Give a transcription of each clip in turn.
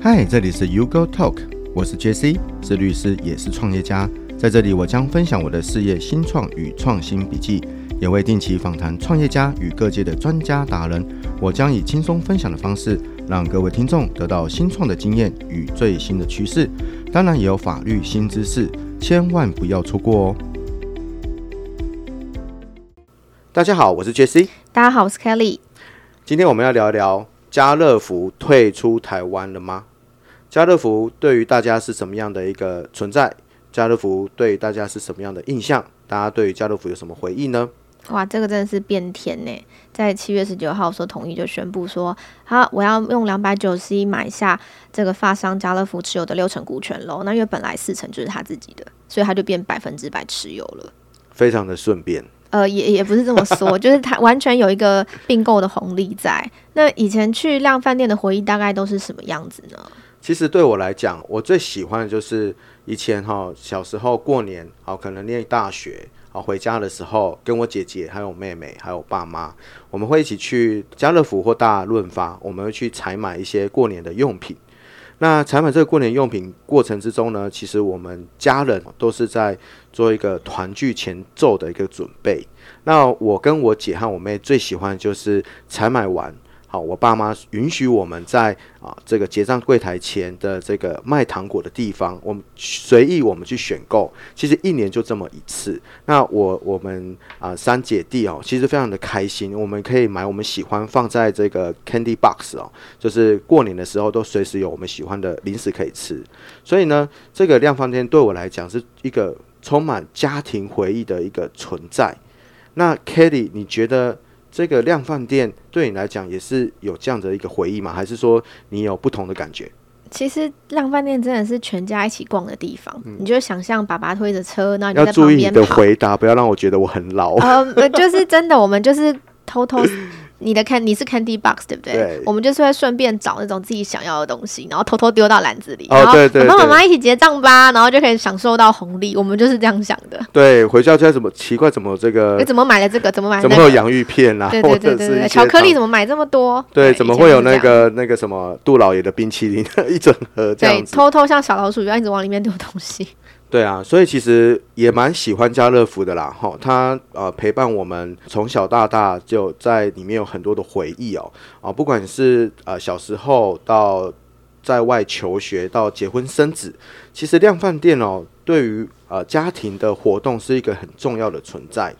嗨，这里是 U Go Talk，我是 JC，是律师，也是创业家。在这里，我将分享我的事业新创与创新笔记，也会定期访谈创业家与各界的专家达人。我将以轻松分享的方式，让各位听众得到新创的经验与最新的趋势，当然也有法律新知识，千万不要错过哦。大家好，我是 JC。大家好，我是 Kelly。今天我们要聊一聊。家乐福退出台湾了吗？家乐福对于大家是什么样的一个存在？家乐福对于大家是什么样的印象？大家对于家乐福有什么回忆呢？哇，这个真的是变天呢！在七月十九号说统一就宣布说，好，我要用两百九十一买下这个发商家乐福持有的六成股权喽。那因为本来四成就是他自己的，所以他就变百分之百持有了，非常的顺便。呃，也也不是这么说，就是它完全有一个并购的红利在。那以前去量饭店的回忆大概都是什么样子呢？其实对我来讲，我最喜欢的就是以前哈小时候过年，好可能念大学，好回家的时候，跟我姐姐还有妹妹还有爸妈，我们会一起去家乐福或大润发，我们会去采买一些过年的用品。那采买这个过年用品过程之中呢，其实我们家人都是在做一个团聚前奏的一个准备。那我跟我姐和我妹最喜欢就是采买完。好，我爸妈允许我们在啊这个结账柜台前的这个卖糖果的地方，我们随意我们去选购。其实一年就这么一次。那我我们啊三姐弟哦，其实非常的开心。我们可以买我们喜欢放在这个 candy box 哦，就是过年的时候都随时有我们喜欢的零食可以吃。所以呢，这个量贩店对我来讲是一个充满家庭回忆的一个存在。那 Kelly，你觉得？这个量饭店对你来讲也是有这样的一个回忆吗？还是说你有不同的感觉？其实量饭店真的是全家一起逛的地方。嗯、你就想象爸爸推着车，然后你。要注意你的回答，不要让我觉得我很老。呃，就是真的，我们就是偷偷。你的看你是 Candy Box 对不对？对，我们就是会顺便找那种自己想要的东西，然后偷偷丢到篮子里。哦，对对，爸爸妈妈一起结账吧，然后就可以享受到红利。我们就是这样想的。对，回家就怎么奇怪，怎么这个？你怎么买了这个？怎么买、那个？怎么会有洋芋片啊？对对对对对，巧克力怎么买这么多？对，怎么会有那个那个什么杜老爷的冰淇淋 一整盒这样子？对，偷偷像小老鼠一样一直往里面丢东西。对啊，所以其实也蛮喜欢家乐福的啦，哈，他呃陪伴我们从小到大，就在里面有很多的回忆哦，啊，不管是呃小时候到在外求学到结婚生子，其实量贩店哦，对于呃家庭的活动是一个很重要的存在。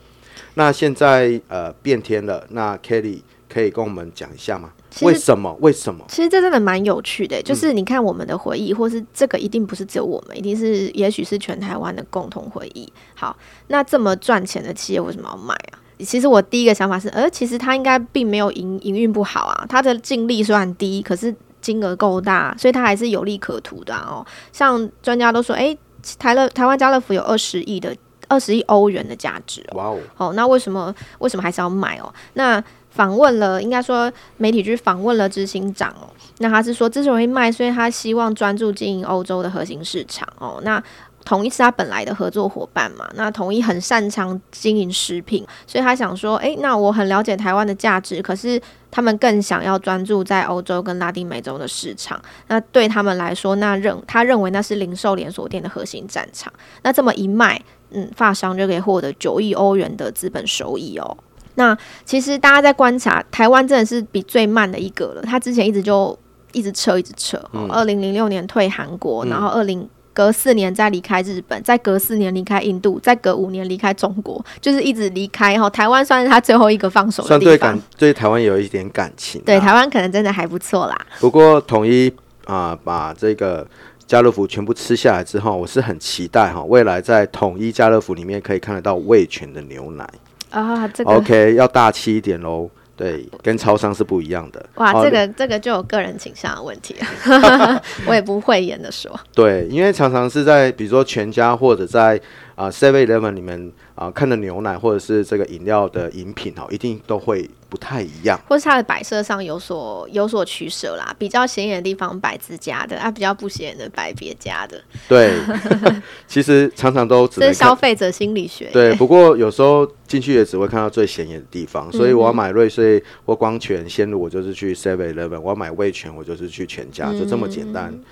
那现在呃变天了，那 Kelly 可以跟我们讲一下吗？为什么？为什么？其实这真的蛮有趣的，就是你看我们的回忆，或是这个一定不是只有我们，一定是也许是全台湾的共同回忆。好，那这么赚钱的企业为什么要卖啊？其实我第一个想法是，呃，其实它应该并没有营营运不好啊，它的净利虽然低，可是金额够大，所以它还是有利可图的哦。像专家都说，诶，台乐台湾家乐福有二十亿的二十亿欧元的价值哦。哇哦！好，那为什么为什么还是要买哦？那访问了，应该说媒体去访问了执行长哦。那他是说，之所以卖，所以他希望专注经营欧洲的核心市场哦。那统一是他本来的合作伙伴嘛。那统一很擅长经营食品，所以他想说，诶，那我很了解台湾的价值，可是他们更想要专注在欧洲跟拉丁美洲的市场。那对他们来说，那认他认为那是零售连锁店的核心战场。那这么一卖，嗯，发商就可以获得九亿欧元的资本收益哦。那其实大家在观察，台湾真的是比最慢的一个了。他之前一直就一直撤，一直撤。二零零六年退韩国，嗯、然后二零隔四年再离开日本，再隔四年离开印度，再隔五年离开中国，就是一直离开。哈，台湾算是他最后一个放手的地方。算对感，对台湾有一点感情。对台湾可能真的还不错啦。不过统一啊、呃，把这个家乐福全部吃下来之后，我是很期待哈，未来在统一家乐福里面可以看得到味全的牛奶。啊，这个 OK，要大气一点喽。对，跟超商是不一样的。哇，这个这个就有个人倾向的问题 我也不会演的说。对，因为常常是在比如说全家或者在啊 Seven Eleven 里面啊看的牛奶或者是这个饮料的饮品哦，一定都会不太一样，或是它的摆设上有所有所取舍啦。比较显眼的地方摆自家的，啊，比较不显眼的摆别家的。对，其实常常都只是消费者心理学。对，不过有时候进去也只会看到最显眼的地方。所以我要买瑞穗或光泉鲜乳，我就是去 Seven Eleven；我要买味全，我就是去全家，就这么简单。嗯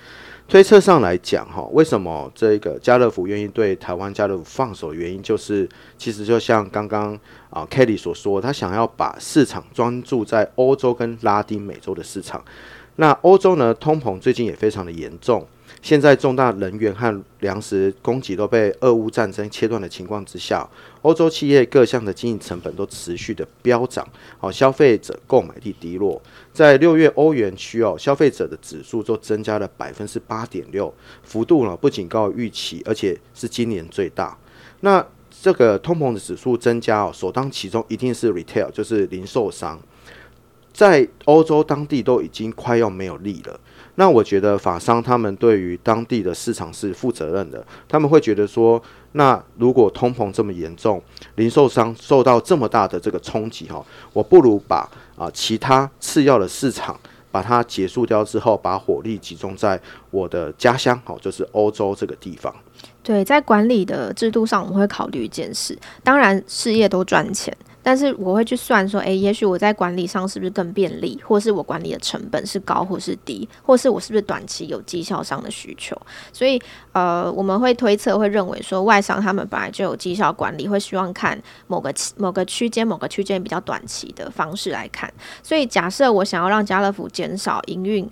推测上来讲，哈，为什么这个家乐福愿意对台湾家乐福放手？原因就是，其实就像刚刚啊 Kelly 所说，他想要把市场专注在欧洲跟拉丁美洲的市场。那欧洲呢，通膨最近也非常的严重。现在重大能源和粮食供给都被俄乌战争切断的情况之下，欧洲企业各项的经营成本都持续的飙涨，好，消费者购买力低落。在六月欧元区哦，消费者的指数都增加了百分之八点六，幅度呢不仅高于预期，而且是今年最大。那这个通膨的指数增加哦，首当其冲一定是 retail，就是零售商，在欧洲当地都已经快要没有利了。那我觉得法商他们对于当地的市场是负责任的，他们会觉得说，那如果通膨这么严重，零售商受到这么大的这个冲击哈，我不如把啊其他次要的市场把它结束掉之后，把火力集中在我的家乡，好，就是欧洲这个地方。对，在管理的制度上，我们会考虑一件事，当然事业都赚钱。但是我会去算说，诶，也许我在管理上是不是更便利，或是我管理的成本是高或是低，或是我是不是短期有绩效上的需求？所以，呃，我们会推测，会认为说，外商他们本来就有绩效管理，会希望看某个某个区间、某个区间比较短期的方式来看。所以，假设我想要让家乐福减少营运。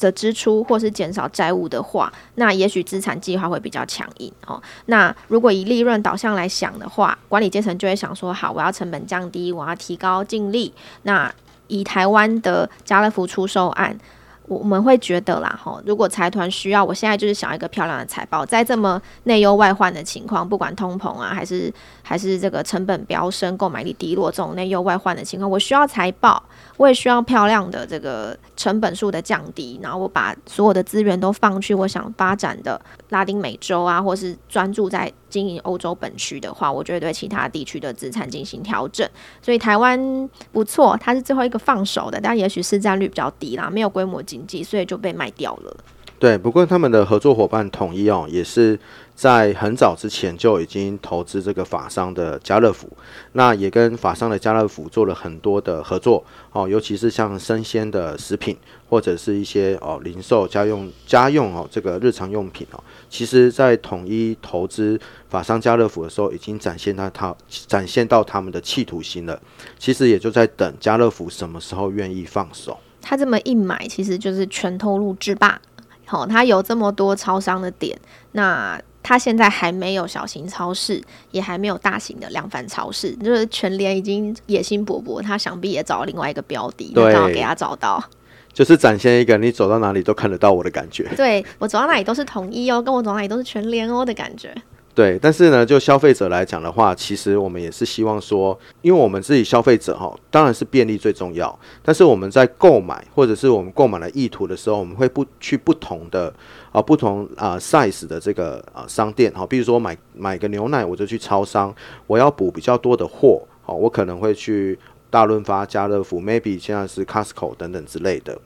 的支出或是减少债务的话，那也许资产计划会比较强硬哦。那如果以利润导向来想的话，管理阶层就会想说：好，我要成本降低，我要提高净利。那以台湾的家乐福出售案。我们会觉得啦，哈，如果财团需要，我现在就是想要一个漂亮的财报，在这么内忧外患的情况，不管通膨啊，还是还是这个成本飙升、购买力低落这种内忧外患的情况，我需要财报，我也需要漂亮的这个成本数的降低，然后我把所有的资源都放去我想发展的拉丁美洲啊，或是专注在。经营欧洲本区的话，我就会对其他地区的资产进行调整，所以台湾不错，它是最后一个放手的，但也许市占率比较低啦，没有规模经济，所以就被卖掉了。对，不过他们的合作伙伴统一哦，也是在很早之前就已经投资这个法商的家乐福，那也跟法商的家乐福做了很多的合作哦，尤其是像生鲜的食品或者是一些哦零售家用家用哦这个日常用品哦，其实在统一投资法商家乐福的时候，已经展现到他展现到他们的企图心了。其实也就在等家乐福什么时候愿意放手。他这么一买，其实就是全投入制霸。好，他有这么多超商的点，那他现在还没有小型超市，也还没有大型的量贩超市，就是全联已经野心勃勃，他想必也找另外一个标的，对，然后给他找到，就是展现一个你走到哪里都看得到我的感觉。对，我走到哪里都是统一哦，跟我走到哪里都是全联哦的感觉。对，但是呢，就消费者来讲的话，其实我们也是希望说，因为我们自己消费者哈，当然是便利最重要。但是我们在购买或者是我们购买的意图的时候，我们会不去不同的啊不同啊 size 的这个啊商店哈，比如说买买个牛奶，我就去超商，我要补比较多的货，好，我可能会去大润发、家乐福，maybe 现在是 Costco 等等之类的。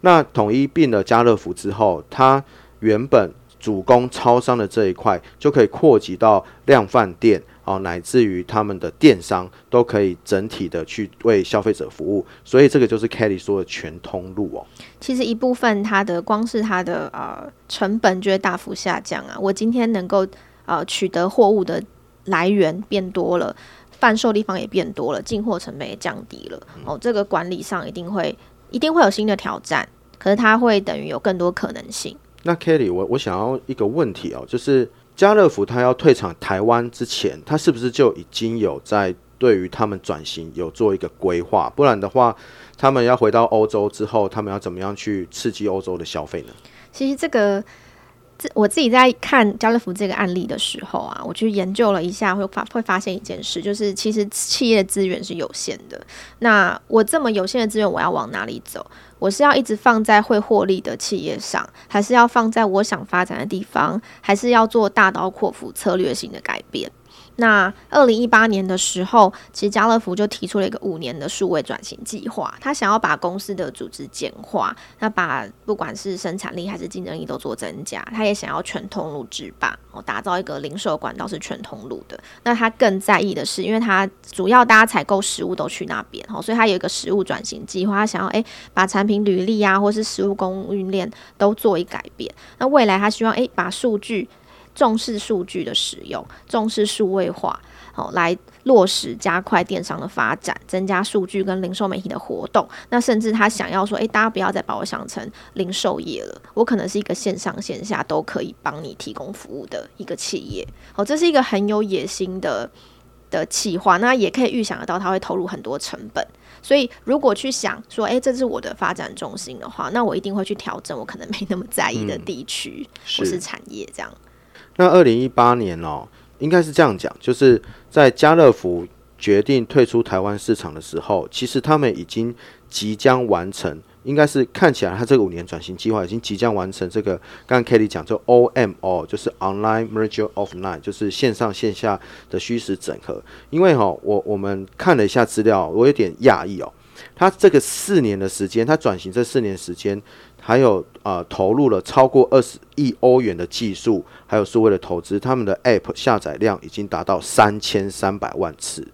那统一并了家乐福之后，它原本。主攻超商的这一块，就可以扩及到量贩店哦，乃至于他们的电商都可以整体的去为消费者服务，所以这个就是 Kelly 说的全通路哦。其实一部分它的光是它的呃成本就会大幅下降啊。我今天能够呃取得货物的来源变多了，贩售地方也变多了，进货成本也降低了哦。这个管理上一定会一定会有新的挑战，可是它会等于有更多可能性。那 Kelly，我我想要一个问题哦，就是家乐福他要退场台湾之前，他是不是就已经有在对于他们转型有做一个规划？不然的话，他们要回到欧洲之后，他们要怎么样去刺激欧洲的消费呢？其实这个，我自己在看家乐福这个案例的时候啊，我去研究了一下，会发会发现一件事，就是其实企业资源是有限的。那我这么有限的资源，我要往哪里走？我是要一直放在会获利的企业上，还是要放在我想发展的地方，还是要做大刀阔斧策略性的改变？那二零一八年的时候，其实家乐福就提出了一个五年的数位转型计划，他想要把公司的组织简化，那把不管是生产力还是竞争力都做增加，他也想要全通路制霸，哦，打造一个零售管道是全通路的。那他更在意的是，因为他主要大家采购食物都去那边，哦，所以他有一个食物转型计划，他想要诶把产品履历啊，或是食物供应链都做一改变。那未来他希望诶把数据。重视数据的使用，重视数位化，好、哦、来落实加快电商的发展，增加数据跟零售媒体的活动。那甚至他想要说，诶，大家不要再把我想成零售业了，我可能是一个线上线下都可以帮你提供服务的一个企业。好、哦，这是一个很有野心的的企划，那也可以预想得到他会投入很多成本。所以如果去想说，诶，这是我的发展重心的话，那我一定会去调整我可能没那么在意的地区、嗯、或是产业这样。那二零一八年哦，应该是这样讲，就是在家乐福决定退出台湾市场的时候，其实他们已经即将完成，应该是看起来他这个五年转型计划已经即将完成。这个刚刚 Kelly 讲，就 OMO，就是 Online Merger of Nine，就是线上线下的虚实整合。因为哈、哦，我我们看了一下资料，我有点讶异哦，他这个四年的时间，他转型这四年时间。还有呃，投入了超过二十亿欧元的技术，还有数位的投资，他们的 App 下载量已经达到三千三百万次，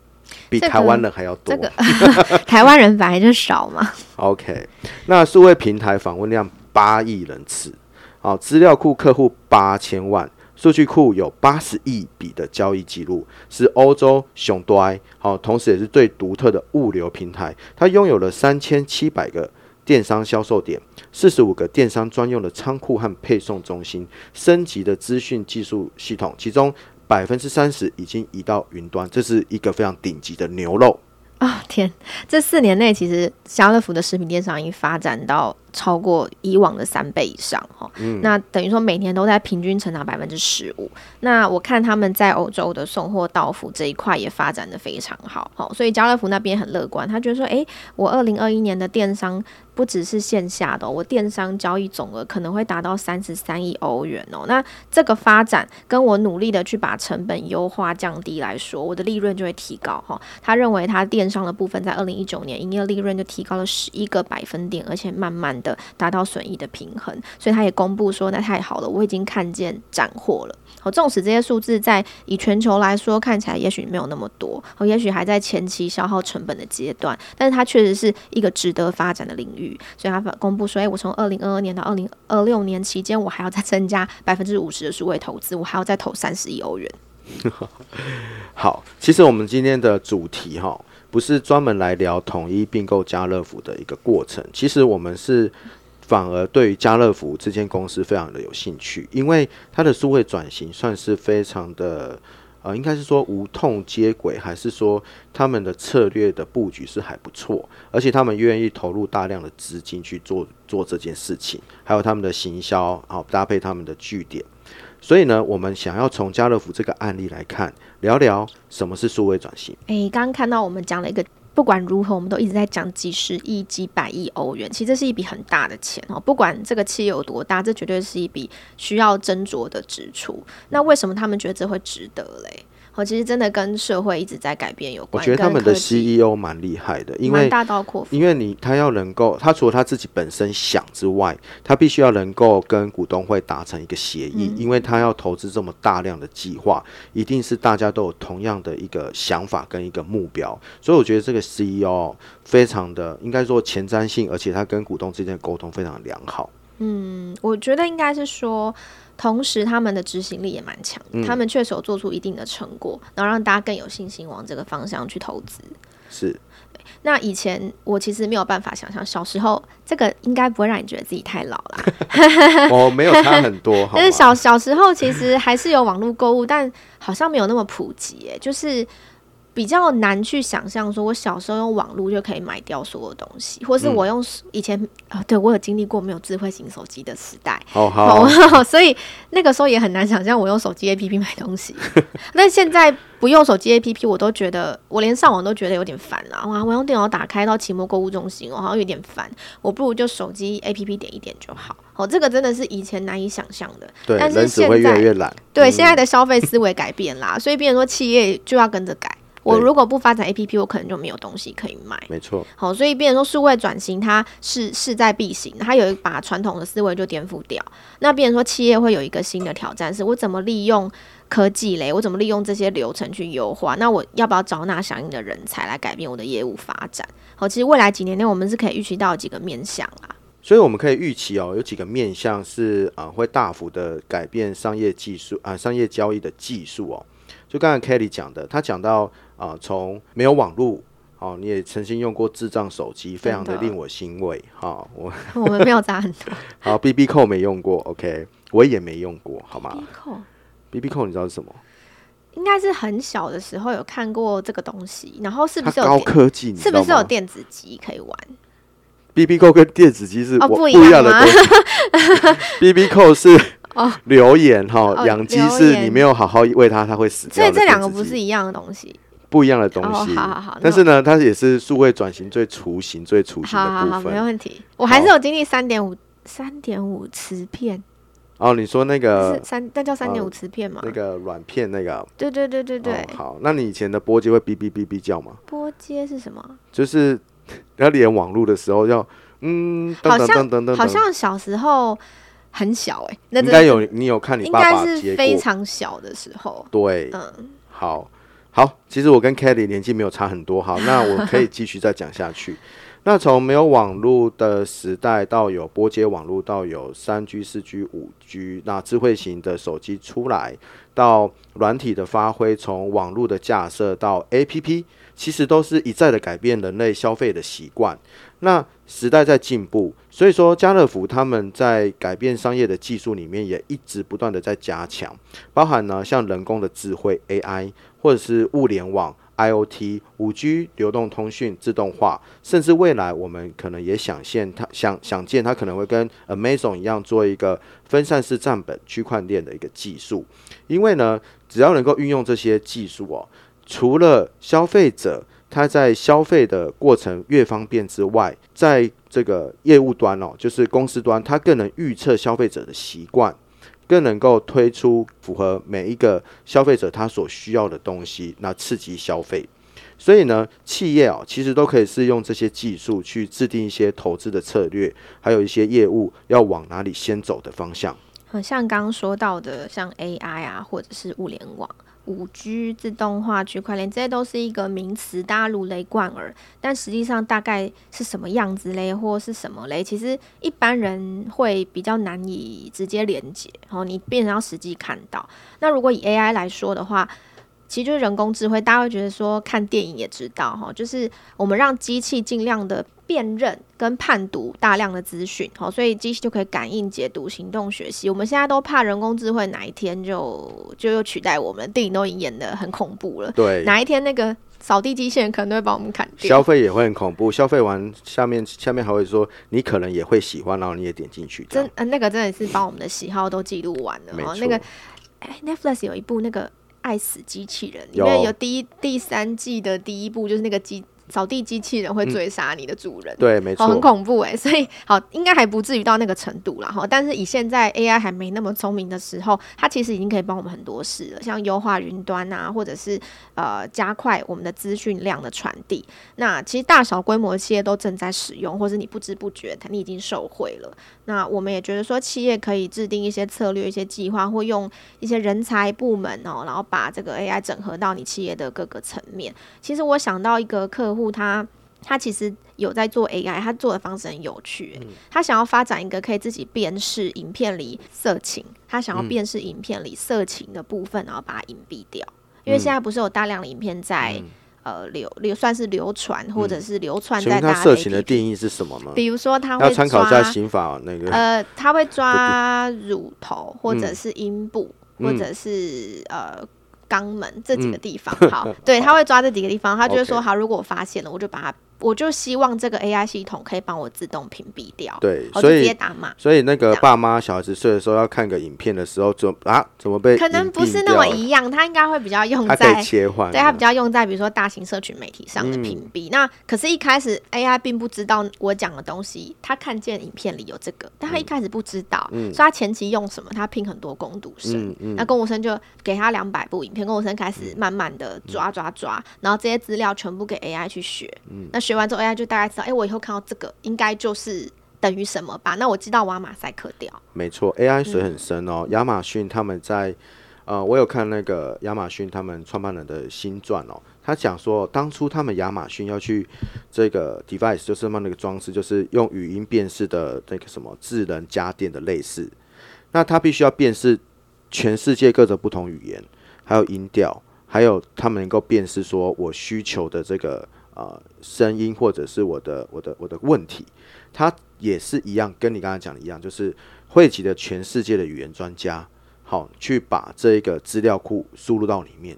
比台湾人还要多。这个、台湾人本来就少嘛。OK，那数位平台访问量八亿人次，好，资料库客户八千万，数据库有八十亿笔的交易记录，是欧洲雄端，好，同时也是最独特的物流平台，它拥有了三千七百个。电商销售点，四十五个电商专用的仓库和配送中心，升级的资讯技术系统，其中百分之三十已经移到云端，这是一个非常顶级的牛肉。哦天，这四年内其实家乐福的食品电商已经发展到。超过以往的三倍以上，哈、嗯，那等于说每年都在平均成长百分之十五。那我看他们在欧洲的送货到府这一块也发展的非常好，好，所以家乐福那边很乐观，他觉得说，诶、欸，我二零二一年的电商不只是线下的，我电商交易总额可能会达到三十三亿欧元哦。那这个发展跟我努力的去把成本优化降低来说，我的利润就会提高，哈。他认为他电商的部分在二零一九年营业利润就提高了十一个百分点，而且慢慢的达到损益的平衡，所以他也公布说，那太好了，我已经看见斩获了。好，纵使这些数字在以全球来说看起来也许没有那么多，哦，也许还在前期消耗成本的阶段，但是它确实是一个值得发展的领域。所以他公布说，哎，我从二零二二年到二零二六年期间，我还要再增加 百分之五十的数位投资，我还要再投三十亿欧元。好，其实我们今天的主题哈。不是专门来聊统一并购家乐福的一个过程，其实我们是反而对于家乐福这间公司非常的有兴趣，因为它的数位转型算是非常的，呃，应该是说无痛接轨，还是说他们的策略的布局是还不错，而且他们愿意投入大量的资金去做做这件事情，还有他们的行销，啊搭配他们的据点。所以呢，我们想要从家乐福这个案例来看，聊聊什么是数位转型。诶、刚刚看到我们讲了一个，不管如何，我们都一直在讲几十亿、几百亿欧元，其实这是一笔很大的钱哦。不管这个企业有多大，这绝对是一笔需要斟酌的支出。那为什么他们觉得这会值得嘞？我其实真的跟社会一直在改变有关。我觉得他们的 CEO 蛮厉害的，因为大刀阔斧。因为你他要能够，他除了他自己本身想之外，他必须要能够跟股东会达成一个协议，嗯，因为他要投资这么大量的计划，一定是大家都有同样的一个想法跟一个目标。所以我觉得这个 CEO 非常的应该说前瞻性，而且他跟股东之间的沟通非常良好。嗯，我觉得应该是说。同时，他们的执行力也蛮强，他们确实有做出一定的成果，然后让大家更有信心往这个方向去投资。是。那以前我其实没有办法想象，小时候这个应该不会让你觉得自己太老了。哦，没有差很多。但是小小时候其实还是有网络购物，但好像没有那么普及。哎，就是比较难去想象，说我小时候用网络就可以买掉所有东西，或是我用以前啊、嗯，对我有经历过没有智慧型手机的时代，好好，好，所以那个时候也很难想象我用手机 APP 买东西。那现在不用手机 APP，我都觉得我连上网都觉得有点烦了。哇，我用电脑打开到奇摩购物中心，我好像有点烦，我不如就手机 APP 点一点就好。哦，这个真的是以前难以想象的。对，但是现在人只会越来越懒。对，嗯、现在的消费思维改变啦，所以变成说企业就要跟着改。我如果不发展 APP，我可能就没有东西可以卖。没错。好，所以变成说数位转型，它是势在必行，它有一把传统的思维就颠覆掉。那变成说企业会有一个新的挑战，是我怎么利用科技嘞？我怎么利用这些流程去优化？那我要不要找那相应的人才来改变我的业务发展？好，其实未来几年内我们是可以预期到几个面向啦。所以我们可以预期哦，有几个面向是啊、呃，会大幅的改变商业技术啊、呃，商业交易的技术哦。就刚才 Kelly 讲的，他讲到。啊，从没有网络，哦、啊，你也曾经用过智障手机，非常的令我欣慰。哈，我 我们没有砸很多。好，BB 扣没用过，OK，我也没用过，好吗？BB 扣，BB 扣，你知道是什么？应该是很小的时候有看过这个东西，然后是不是有高科技？是不是有电子机可以玩？BB 扣跟电子机是、哦、不一样的东西。BB 扣是。哦，留言哈，养鸡是你没有好好喂它，它会死掉。所以这两个不是一样的东西，不一样的东西。哦、好好好，但是呢，它也是数位转型最雏形、最雏形的部分。好好好，没问题。我还是有经历三点五三点五磁片。哦，你说那个是三，那叫三点五磁片吗？那个软片，那个。对对对对对。哦、好，那你以前的波接会哔哔哔哔叫吗？波接是什么？就是 要连网络的时候要嗯，好像好像小时候。很小哎、欸，那应该有你有看你爸爸接过，应该是非常小的时候。对，嗯，好，好，其实我跟 Kelly 年纪没有差很多，好，那我可以继续再讲下去。那从没有网络的时代到有波接网络，到有三 G、四 G、五 G，那智慧型的手机出来，到软体的发挥，从网络的架设到 APP，其实都是一再的改变人类消费的习惯。那时代在进步，所以说家乐福他们在改变商业的技术里面也一直不断的在加强，包含呢像人工的智慧 AI，或者是物联网 IoT、五 G 流动通讯、自动化，甚至未来我们可能也想见它想想见它可能会跟 Amazon 一样做一个分散式账本区块链的一个技术，因为呢只要能够运用这些技术哦，除了消费者。它在消费的过程越方便之外，在这个业务端哦，就是公司端，它更能预测消费者的习惯，更能够推出符合每一个消费者他所需要的东西，那刺激消费。所以呢，企业啊，其实都可以是用这些技术去制定一些投资的策略，还有一些业务要往哪里先走的方向。很像刚刚说到的，像 AI 啊，或者是物联网。五 G 自动化、区块链，这些都是一个名词，大家如雷贯耳。但实际上大概是什么样子嘞，或是什么嘞？其实一般人会比较难以直接连接。然后你变成要实际看到。那如果以 AI 来说的话，其实就是人工智慧，大家会觉得说看电影也知道哈，就是我们让机器尽量的。辨认跟判读大量的资讯，好，所以机器就可以感应、解读、行动、学习。我们现在都怕人工智慧哪一天就就又取代我们，电影都已经演的很恐怖了。对，哪一天那个扫地机器人可能都会把我们砍掉。消费也会很恐怖，消费完下面下面还会说你可能也会喜欢，然后你也点进去。真呃，那个真的是把我们的喜好都记录完了。没错。那个哎，Netflix 有一部那个爱死机器人，里面有第一第三季的第一部就是那个机。扫地机器人会追杀你的主人，嗯、对，没错、哦，很恐怖哎，所以好，应该还不至于到那个程度啦哈。但是以现在 AI 还没那么聪明的时候，它其实已经可以帮我们很多事了，像优化云端啊，或者是呃加快我们的资讯量的传递。那其实大小规模的企业都正在使用，或是你不知不觉你已经受惠了。那我们也觉得说，企业可以制定一些策略、一些计划，或用一些人才部门哦，然后把这个 AI 整合到你企业的各个层面。其实我想到一个客户，他他其实有在做 AI，他做的方式很有趣。他想要发展一个可以自己辨识影片里色情，他想要辨识影片里色情的部分，然后把它隐蔽掉。因为现在不是有大量的影片在。呃，流流算是流传，或者是流传在大家、嗯、色情的定义是什么吗？比如说，他会参考刑法那个。呃，他会抓乳头，或者是阴部，嗯、或者是呃肛门这几个地方。嗯、好，对，他会抓这几个地方，他就会说：好，如果我发现了，我就把它。我就希望这个 AI 系统可以帮我自动屏蔽掉，对，所以直接打码。所以那个爸妈小孩子睡的时候要看个影片的时候，怎啊怎么被？可能不是那么一样，它应该会比较用在它切换，对，它比较用在比如说大型社群媒体上的屏蔽。嗯、那可是，一开始 AI 并不知道我讲的东西，他看见影片里有这个，但他一开始不知道，嗯、所以他前期用什么？他拼很多攻读生，那工读生就给他两百部影片，工读生开始慢慢的抓抓抓，嗯、然后这些资料全部给 AI 去学，嗯、那学完之后 AI 就大概知道。哎，我以后看到这个，应该就是等于什么吧？那我知道我要马赛克掉。没错，AI 水很深哦。亚、嗯、马逊他们在，呃，我有看那个亚马逊他们创办人的新传哦。他讲说，当初他们亚马逊要去这个 device，就是他们那个装置，就是用语音辨识的那个什么智能家电的类似。那他必须要辨识全世界各种不同语言，还有音调，还有他们能够辨识说我需求的这个。呃，声音或者是我的我的我的问题，它也是一样，跟你刚才讲的一样，就是汇集了全世界的语言专家，好去把这一个资料库输入到里面。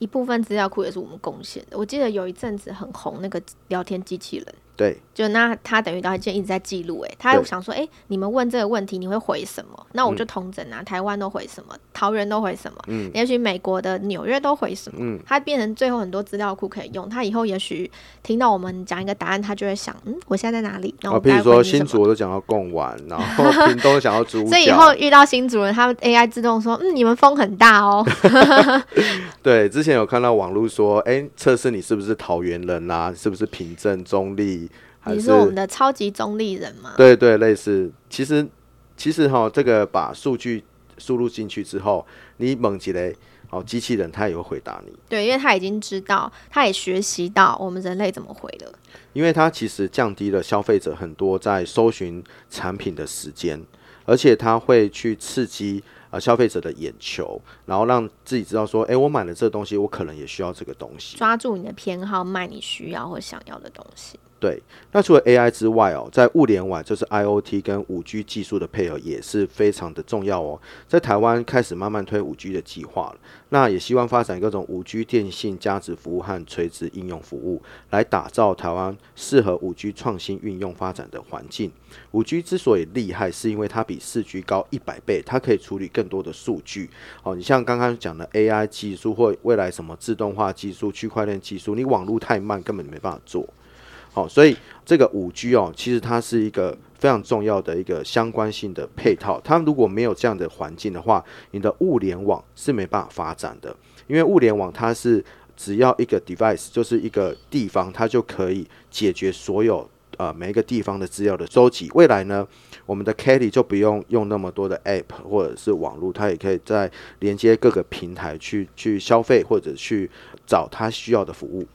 一部分资料库也是我们贡献的。我记得有一阵子很红那个聊天机器人。对，就那他等于到现在一直在记录，哎，他有想说，哎对，你们问这个问题，你会回什么？那我就同整啊，嗯、台湾都回什么，桃园都回什么，嗯，也许美国的纽约都回什么，嗯，他变成最后很多资料库可以用，他以后也许听到我们讲一个答案，他就会想，嗯，我现在在哪里？然后比如说新竹我都讲到贡丸，然后屏东讲到猪，所以以后遇到新竹人，他们 AI 自动说，嗯，你们风很大哦。对，之前有看到网络说，哎，测试你是不是桃园人啊？是不是平镇中立？你是我们的超级中立人吗？对对，类似。其实其实哈，这个把数据输入进去之后，你猛起来，哦，机器人它也会回答你。对，因为它已经知道，它也学习到我们人类怎么回的。因为它其实降低了消费者很多在搜寻产品的时间，而且它会去刺激啊消费者的眼球，然后让自己知道说，哎，我买了这个东西，我可能也需要这个东西。抓住你的偏好，卖你需要或想要的东西。对，那除了 AI 之外哦，在物联网就是 IoT 跟五 G 技术的配合也是非常的重要哦。在台湾开始慢慢推五 G 的计划了，那也希望发展各种五 G 电信价值服务和垂直应用服务，来打造台湾适合五 G 创新运用发展的环境。五 G 之所以厉害，是因为它比四 G 高一百倍，它可以处理更多的数据。哦，你像刚刚讲的 AI 技术或未来什么自动化技术、区块链技术，你网络太慢，根本没办法做。好、哦，所以这个五 G 哦，其实它是一个非常重要的一个相关性的配套。它如果没有这样的环境的话，你的物联网是没办法发展的。因为物联网它是只要一个 device，就是一个地方，它就可以解决所有呃每一个地方的资料的收集。未来呢，我们的 Kelly 就不用用那么多的 app 或者是网络，它也可以在连接各个平台去去消费或者去找它需要的服务。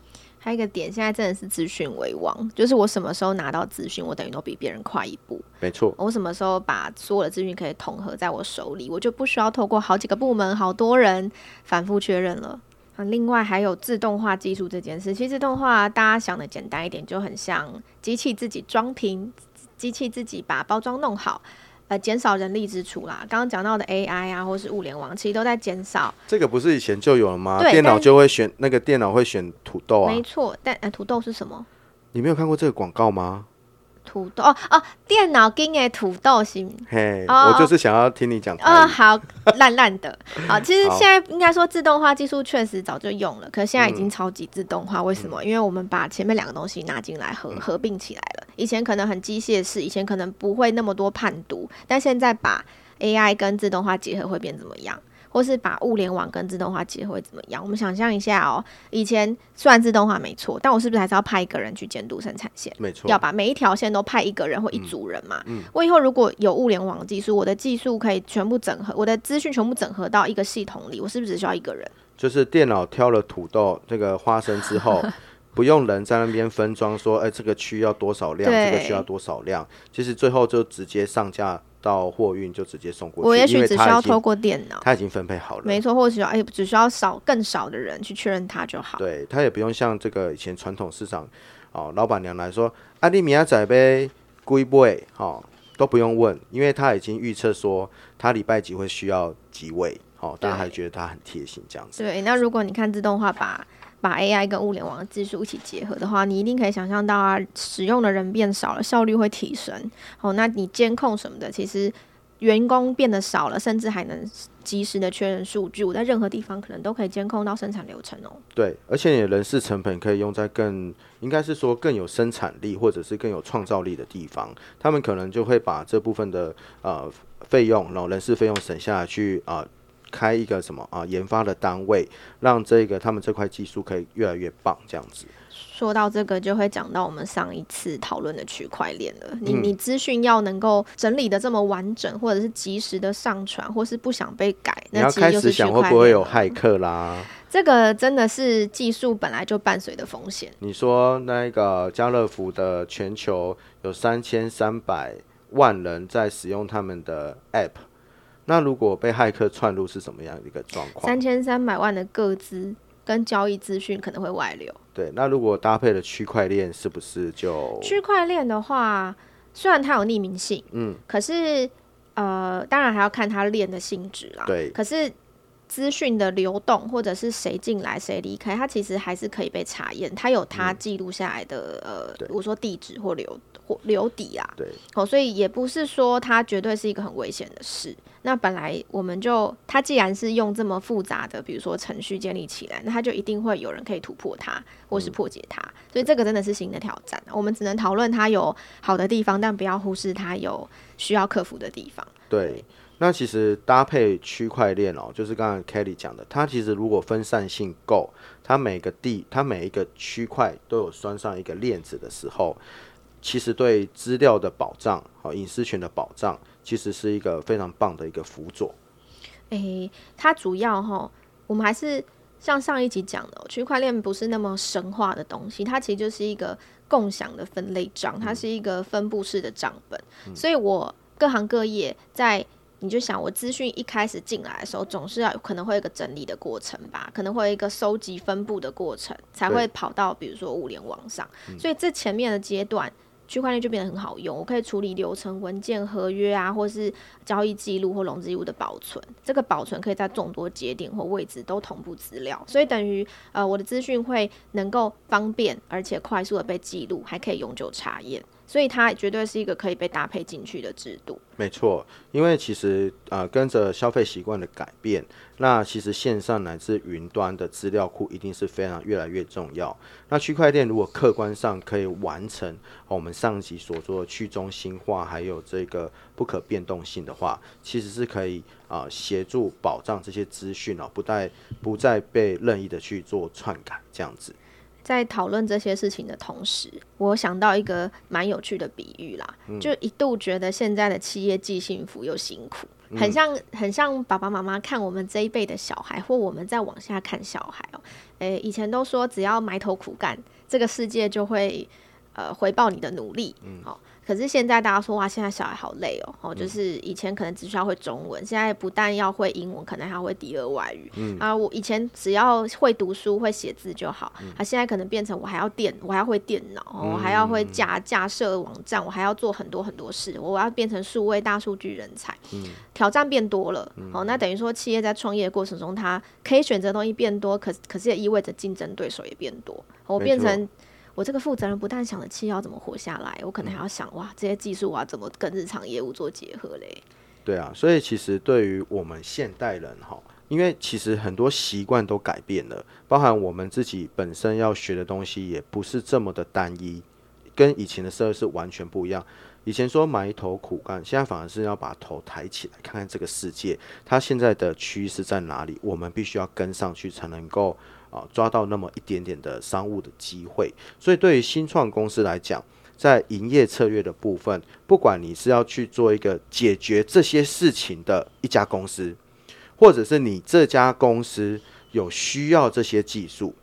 还有一个点，现在真的是资讯为王，就是我什么时候拿到资讯，我等于都比别人快一步。没错，我什么时候把所有的资讯可以统合在我手里，我就不需要透过好几个部门、好多人反复确认了。啊，另外还有自动化技术这件事，其实自动化大家想的简单一点，就很像机器自己装瓶，机器自己把包装弄好。呃，减少人力支出啦。刚刚讲到的 AI 啊，或是物联网，其实都在减少。这个不是以前就有了吗？电脑就会选那个电脑会选土豆啊。没错，但呃，土豆是什么？你没有看过这个广告吗？土豆哦哦，电脑跟诶土豆型，嘿，哦、我就是想要听你讲。哦，好烂烂的，好，其实现在应该说自动化技术确实早就用了，可是现在已经超级自动化。嗯、为什么？因为我们把前面两个东西拿进来合合并起来了。以前可能很机械式，以前可能不会那么多判读，但现在把 AI 跟自动化结合会变怎么样？或是把物联网跟自动化结合会怎么样？我们想象一下哦，以前虽然自动化没错，但我是不是还是要派一个人去监督生产线？没错，要把每一条线都派一个人或一组人嘛。嗯，嗯，我以后如果有物联网技术，我的技术可以全部整合，我的资讯全部整合到一个系统里，我是不是只需要一个人？就是电脑挑了土豆这个花生之后，不用人在那边分装，说，哎、欸，这个区要多少量，这个需要多少量，其实最后就直接上架。到货运就直接送过去，我也许只需要透过电脑，他已经分配好了，没错，或许要哎，只需要少更少的人去确认他就好。对，他也不用像这个以前传统市场哦，老板娘来说，阿里米亚仔杯龟杯，哦，都不用问，因为他已经预测说他礼拜几会需要几位，好、哦，大家还觉得他很贴心这样子。对，那如果你看自动化把把 AI 跟物联网的技术一起结合的话，你一定可以想象到啊，使用的人变少了，效率会提升。好、哦，那你监控什么的，其实员工变得少了，甚至还能及时的确认数据。我在任何地方可能都可以监控到生产流程哦。对，而且你的人事成本可以用在更，应该是说更有生产力或者是更有创造力的地方。他们可能就会把这部分的呃费用，然后人事费用省下来去啊。呃开一个什么啊研发的单位，让这个他们这块技术可以越来越棒，这样子。说到这个，就会讲到我们上一次讨论的区块链了。你你资讯要能够整理的这么完整，或者是及时的上传，或是不想被改，你要开始想会不会有骇客啦？这个真的是技术本来就伴随的风险。你说那个家乐福的全球有三千三百万人在使用他们的 App。那如果被骇客串入是什么样的一个状况？三千三百万的个资跟交易资讯可能会外流。对，那如果搭配了区块链，是不是就？区块链的话，虽然它有匿名性，嗯，可是呃，当然还要看它链的性质啦。对，可是资讯的流动或者是谁进来谁离开，它其实还是可以被查验。它有它记录下来的、嗯、呃，我说地址或流或留底啊。对，哦，所以也不是说它绝对是一个很危险的事。那本来我们就，它既然是用这么复杂的，比如说程序建立起来，那它就一定会有人可以突破它，或是破解它。嗯、所以这个真的是新的挑战。我们只能讨论它有好的地方，但不要忽视它有需要克服的地方。对，那其实搭配区块链哦，就是刚刚 Kelly 讲的，它其实如果分散性够，它每个地，它每一个区块都有拴上一个链子的时候，其实对资料的保障好隐私权的保障。其实是一个非常棒的一个辅佐。诶、欸，它主要哈，我们还是像上一集讲的，区块链不是那么神话的东西，它其实就是一个共享的分类账，它是一个分布式的账本。嗯、所以我各行各业在，你就想我资讯一开始进来的时候，总是要可能会有一个整理的过程吧，可能会有一个收集分布的过程，才会跑到比如说物联网上。嗯、所以这前面的阶段。区块链就变得很好用，我可以处理流程、文件、合约啊，或是交易记录或融资义务的保存。这个保存可以在众多节点或位置都同步资料，所以等于呃我的资讯会能够方便而且快速的被记录，还可以永久查验。所以它绝对是一个可以被搭配进去的制度。没错，因为其实呃跟着消费习惯的改变，那其实线上乃至云端的资料库一定是非常越来越重要。那区块链如果客观上可以完成我们上集所说的去中心化，还有这个不可变动性的话，其实是可以啊、协助保障这些资讯哦，不再不再被任意的去做篡改这样子。在讨论这些事情的同时，我想到一个蛮有趣的比喻啦，嗯、就一度觉得现在的企业既幸福又辛苦，嗯、很像很像爸爸妈妈看我们这一辈的小孩，或我们再往下看小孩哦、喔。诶、欸，以前都说只要埋头苦干，这个世界就会呃回报你的努力，嗯，好。可是现在大家说哇，现在小孩好累哦，哦，就是以前可能只需要会中文，现在不但要会英文，可能还要会第二外语。嗯啊，我以前只要会读书会写字就好，啊，现在可能变成我还要电，我还要会电脑，我还要会架架设网站，我还要做很多很多事，我要变成数位大数据人才。嗯，挑战变多了，哦，那等于说企业在创业的过程中，它可以选择东西变多，可可是也意味着竞争对手也变多，我变成。我这个负责人不但想着企业要怎么活下来，我可能还要想哇，这些技术我要怎么跟日常业务做结合嘞？对啊，所以其实对于我们现代人哈，因为其实很多习惯都改变了，包含我们自己本身要学的东西也不是这么的单一，跟以前的社会是完全不一样。以前说埋头苦干，现在反而是要把头抬起来，看看这个世界它现在的趋势在哪里，我们必须要跟上去才能够。啊，抓到那么一点点的商务的机会，所以对于新创公司来讲，在营业策略的部分，不管你是要去做一个解决这些事情的一家公司，或者是你这家公司有需要这些技术，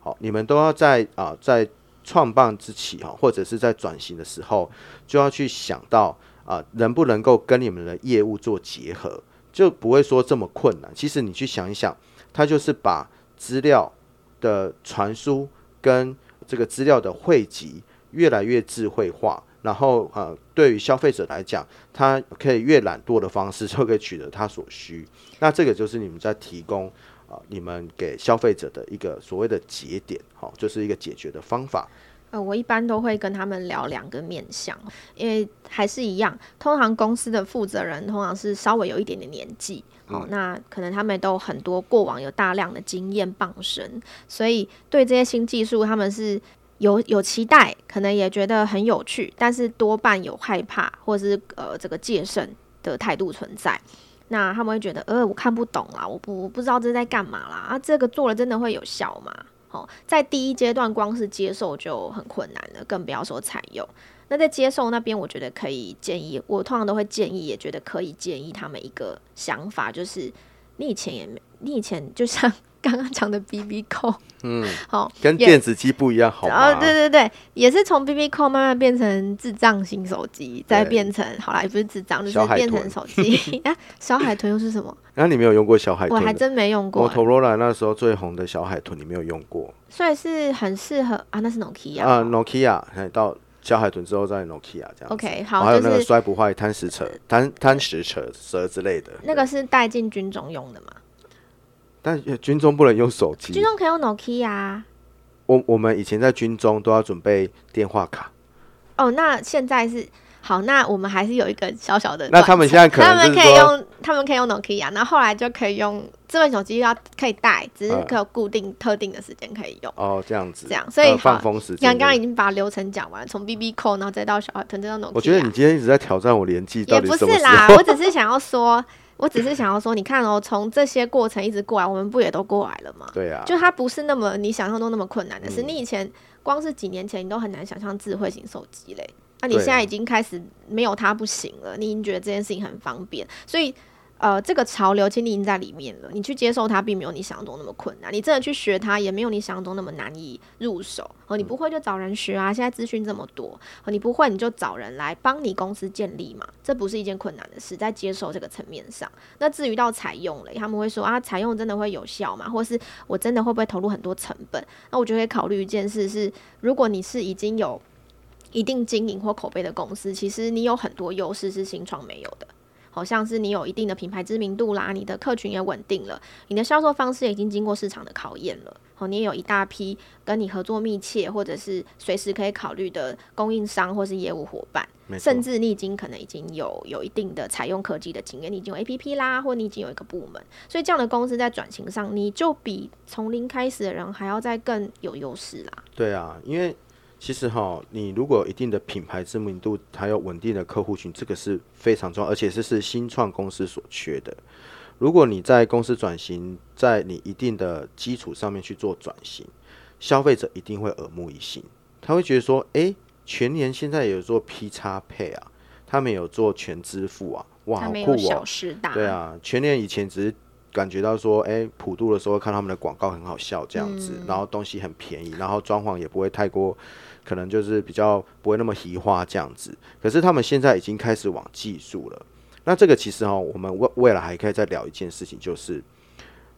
好，你们都要在啊，在创办之起哈，或者是在转型的时候，就要去想到啊，能不能够跟你们的业务做结合，就不会说这么困难。其实你去想一想，它就是把。资料的传输跟这个资料的汇集越来越智慧化，然后呃，对于消费者来讲，他可以越懒惰的方式就可以取得他所需。那这个就是你们在提供啊、你们给消费者的一个所谓的节点，好、哦，就是一个解决的方法。呃，我一般都会跟他们聊两个面向，因为还是一样，通常公司的负责人通常是稍微有一点点年纪，哦，那可能他们都很多过往有大量的经验傍身，所以对这些新技术他们是有有期待，可能也觉得很有趣，但是多半有害怕或者是呃这个戒慎的态度存在。那他们会觉得，呃，我看不懂啦，我不我不知道这是在干嘛啦，啊，这个做了真的会有效吗？哦，在第一阶段，光是接受就很困难了，更不要说采用。那在接受那边，我觉得可以建议，我通常都会建议，也觉得可以建议他们一个想法，就是你以前也没，你以前就像。刚刚讲的 BB Call，嗯，好，跟电子机不一样，好哦，对对对，也是从 BB Call 慢慢变成智障型手机，再变成好啦，也不是智障，就是变成手机。啊，小海豚又是什么？然后你没有用过小海豚？我还真没用过。Motorola 那时候最红的小海豚，你没有用过？所以是很适合啊，那是 Nokia 啊，Nokia，到小海豚之后再 Nokia 这样。OK，好，还有那个摔不坏贪食蛇、贪贪食蛇蛇之类的。那个是带进军中用的吗？但军中不能用手机，军中可以用 Nokia 啊。我我们以前在军中都要准备电话卡。哦，那现在是好，那我们还是有一个小小的。那他们现在可能他们可以用，他们可以用 Nokia，那后来就可以用智慧手机，要可以带，只是可有固定特定的时间可以用。哦，这样子，这样，所以、呃、放风时间。刚刚已经把流程讲完，从 BB Call，然后再到小海豚，再到 Nokia。我觉得你今天一直在挑战我年纪，也不是啦，我只是想要说。我只是想要说，你看哦，从这些过程一直过来，我们不也都过来了吗？对啊，就它不是那么你想象中那么困难的事。你以前光是几年前，你都很难想象智慧型手机嘞。那你现在已经开始没有它不行了，你已经觉得这件事情很方便，所以。呃，这个潮流其实已经在里面了，你去接受它，并没有你想象中那么困难。你真的去学它，也没有你想象中那么难以入手。哦，你不会就找人学啊，现在资讯这么多，哦，你不会你就找人来帮你公司建立嘛，这不是一件困难的事，在接受这个层面上。那至于到采用了，他们会说啊，采用真的会有效吗？或是我真的会不会投入很多成本？那我就会考虑一件事是，如果你是已经有一定经营或口碑的公司，其实你有很多优势是新创没有的。好像是你有一定的品牌知名度啦，你的客群也稳定了，你的销售方式已经经过市场的考验了。好，你也有一大批跟你合作密切，或者是随时可以考虑的供应商或是业务伙伴，甚至你已经可能已经有有一定的采用科技的经验，你已经有 APP 啦，或你已经有一个部门，所以这样的公司在转型上，你就比从零开始的人还要再更有优势啦。对啊，因为。其实哈，你如果有一定的品牌知名度，还有稳定的客户群，这个是非常重要，而且这是新创公司所缺的。如果你在公司转型，在你一定的基础上面去做转型，消费者一定会耳目一新，他会觉得说，诶，全年现在有做 PXPay 啊，他们有做全支付啊，哇，好酷哦！对啊，全年以前只是。感觉到说，哎、欸，普渡的时候看他们的广告很好笑，这样子，嗯、然后东西很便宜，然后装潢也不会太过，可能就是比较不会那么移花这样子。可是他们现在已经开始往技术了。那这个其实哈，我们未未来还可以再聊一件事情，就是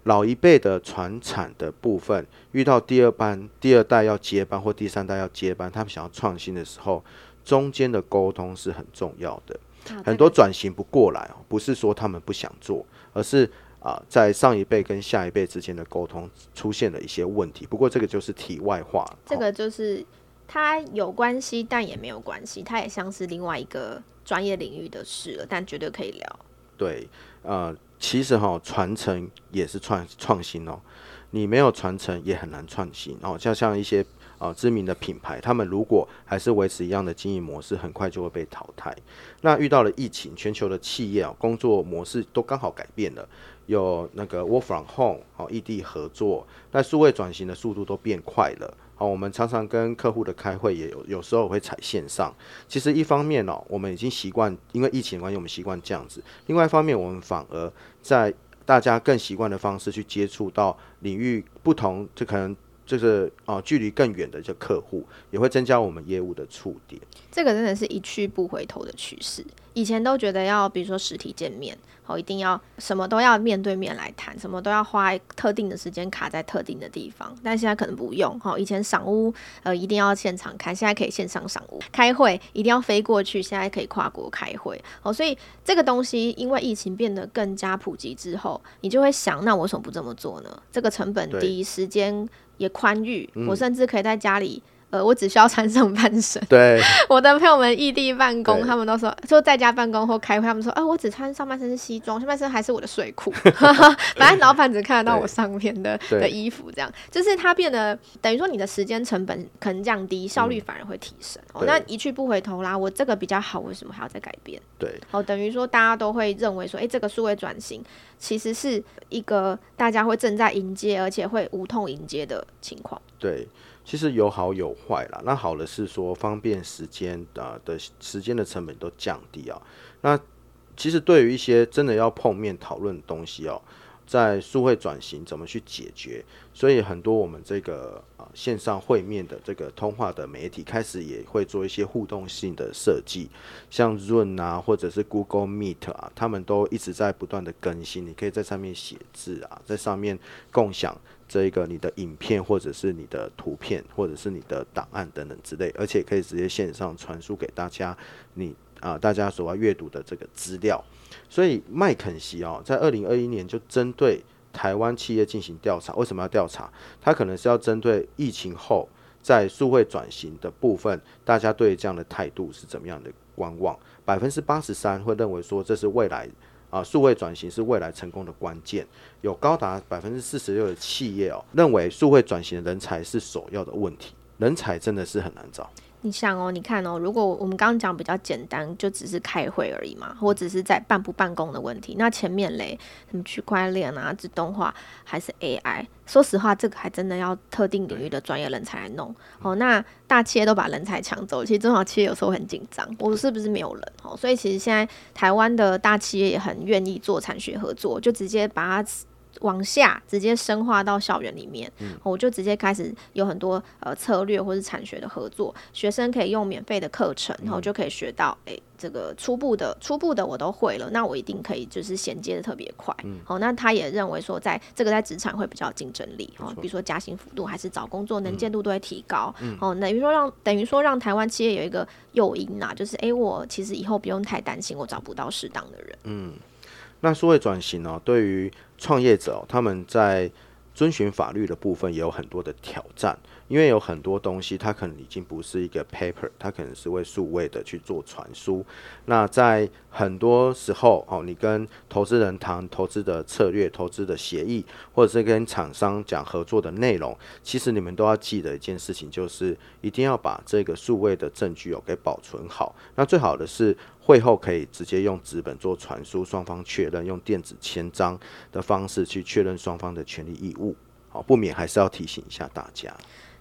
老一辈的传产的部分，遇到第二班、第二代要接班或第三代要接班，他们想要创新的时候，中间的沟通是很重要的。啊、很多转型不过来哦，不是说他们不想做，而是。啊，在上一辈跟下一辈之间的沟通出现了一些问题，不过这个就是题外话。这个就是它有关系，但也没有关系，它也像是另外一个专业领域的事了，但绝对可以聊。对，呃，其实哈，传承也是创创新哦，你没有传承也很难创新哦，像像一些。啊，知名的品牌，他们如果还是维持一样的经营模式，很快就会被淘汰。那遇到了疫情，全球的企业啊，工作模式都刚好改变了，有那个 work from home，好，异地合作，那数位转型的速度都变快了。好，我们常常跟客户的开会也有，有时候会采线上。其实一方面哦，我们已经习惯，因为疫情的关系，我们习惯这样子；另外一方面，我们反而在大家更习惯的方式去接触到领域不同，就可能。就是啊、呃，距离更远的这客户，也会增加我们业务的触点。这个真的是一去不回头的趋势。以前都觉得要，比如说实体见面，哦，一定要什么都要面对面来谈，什么都要花特定的时间卡在特定的地方。但现在可能不用，哈，以前赏屋呃一定要现场看，现在可以线上赏屋。开会一定要飞过去，现在可以跨国开会。哦，所以这个东西因为疫情变得更加普及之后，你就会想，那我为什么不这么做呢？这个成本低，时间也宽裕，嗯，我甚至可以在家里。呃，我只需要穿上半身。对，我的朋友们异地办公，他们都说，就在家办公或开会，他们说，哎、呃，我只穿上半身是西装，下半身还是我的睡裤。反正老板只看得到我上面的的衣服，这样就是它变得等于说你的时间成本可能降低，效率反而会提升。嗯、哦，那一去不回头啦，我这个比较好，为什么还要再改变？对，哦，等于说大家都会认为说，哎、欸，这个数位转型其实是一个大家会正在迎接，而且会无痛迎接的情况。对。其实有好有坏啦。那好的是说方便时间的的时间的成本都降低啊。那其实对于一些真的要碰面讨论的东西哦，在数位转型怎么去解决？所以很多我们这个啊线上会面的这个通话的媒体开始也会做一些互动性的设计，像 Zoom 啊或者是 Google Meet 啊，他们都一直在不断的更新。你可以在上面写字啊，在上面共享。这一个你的影片，或者是你的图片，或者是你的档案等等之类，而且可以直接线上传输给大家，你啊、大家所要阅读的这个资料。所以麦肯锡哦，在二零二一年就针对台湾企业进行调查。为什么要调查？它可能是要针对疫情后在数位转型的部分，大家对这样的态度是怎么样的观望？百分之八十三会认为说这是未来。啊，数位转型是未来成功的关键。有高达百分之四十六的企业哦，认为数位转型人才是首要的问题。人才真的是很难找。你想哦，你看哦，如果我们刚刚讲比较简单，就只是开会而已嘛，或只是在办不办公的问题。那前面嘞，什么区块链啊、自动化还是 AI？说实话，这个还真的要特定领域的专业人才来弄。哦，那大企业都把人才抢走，其实中小企业有时候很紧张，我是不是没有人？哦，所以其实现在台湾的大企业也很愿意做产学合作，就直接把它。往下直接深化到校园里面，嗯，我就直接开始有很多呃策略或是产学的合作，学生可以用免费的课程，然后就可以学到，诶、欸，这个初步的初步的我都会了，那我一定可以就是衔接的特别快，嗯，好，那他也认为说在这个在职场会比较竞争力，哦，比如说加薪幅度还是找工作能见度都会提高，嗯，哦，等于说让等于说让台湾企业有一个诱因呐，就是诶、欸，我其实以后不用太担心我找不到适当的人，嗯。那数位转型呢，对于创业者，他们在遵循法律的部分也有很多的挑战。因为有很多东西，它可能已经不是一个 paper，它可能是为数位的去做传输。那在很多时候，哦，你跟投资人谈投资的策略、投资的协议，或者是跟厂商讲合作的内容，其实你们都要记得一件事情，就是一定要把这个数位的证据哦给保存好。那最好的是会后可以直接用纸本做传输，双方确认，用电子签章的方式去确认双方的权利义务。好，不免还是要提醒一下大家。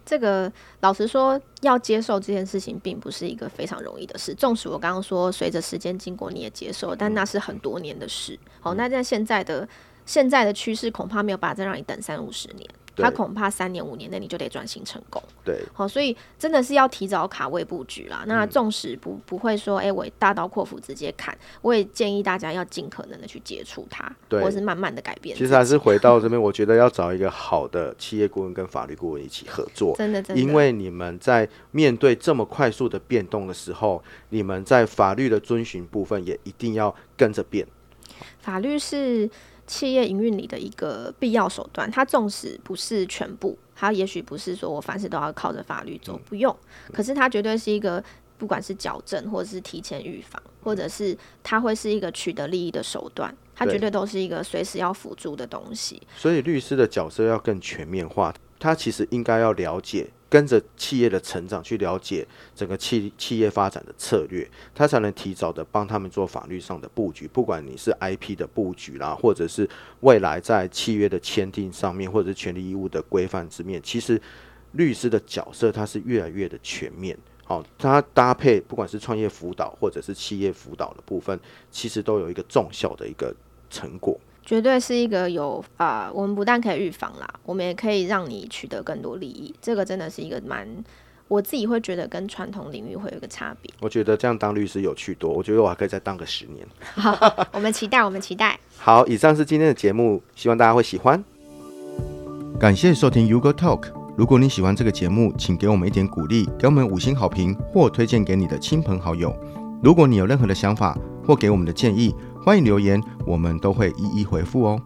这个老实说，要接受这件事情，并不是一个非常容易的事。纵使我刚刚说，随着时间经过，你也接受，但那是很多年的事。好，那在现在的现在的趋势，恐怕没有办法再让你等三五十年。他恐怕三年五年内你就得转型成功。对，好，所以真的是要提早卡位布局啦。那纵使不不会说，哎、欸，我大刀阔斧直接砍，我也建议大家要尽可能的去接触它，对，或是慢慢的改变。其实还是回到这边，我觉得要找一个好的企业顾问跟法律顾问一起合作。真的，真的，因为你们在面对这么快速的变动的时候，你们在法律的遵循部分也一定要跟着变。法律是。企业营运里的一个必要手段，它纵使不是全部，它也许不是说我凡事都要靠着法律走，不用。可是它绝对是一个，不管是矫正，或者是提前预防，或者是它会是一个取得利益的手段，它绝对都是一个随时要辅助的东西。所以律师的角色要更全面化，他其实应该要了解。跟着企业的成长去了解整个企企业发展的策略，他才能提早的帮他们做法律上的布局。不管你是 IP 的布局啦，或者是未来在契约的签订上面，或者是权利义务的规范之面，其实律师的角色它是越来越的全面。好，它搭配不管是创业辅导或者是企业辅导的部分，其实都有一个重效的一个成果。绝对是一个有啊、呃，我们不但可以预防啦，我们也可以让你取得更多利益。这个真的是一个蛮，我自己会觉得跟传统领域会有一个差别。我觉得这样当律师有趣多，我觉得我还可以再当个十年。好，我们期待，我们期待。好，以上是今天的节目，希望大家会喜欢。感谢收听 Go TALK。如果你喜欢这个节目，请给我们一点鼓励，给我们五星好评，或推荐给你的亲朋好友。如果你有任何的想法或给我们的建议，欢迎留言，我们都会一一回复哦。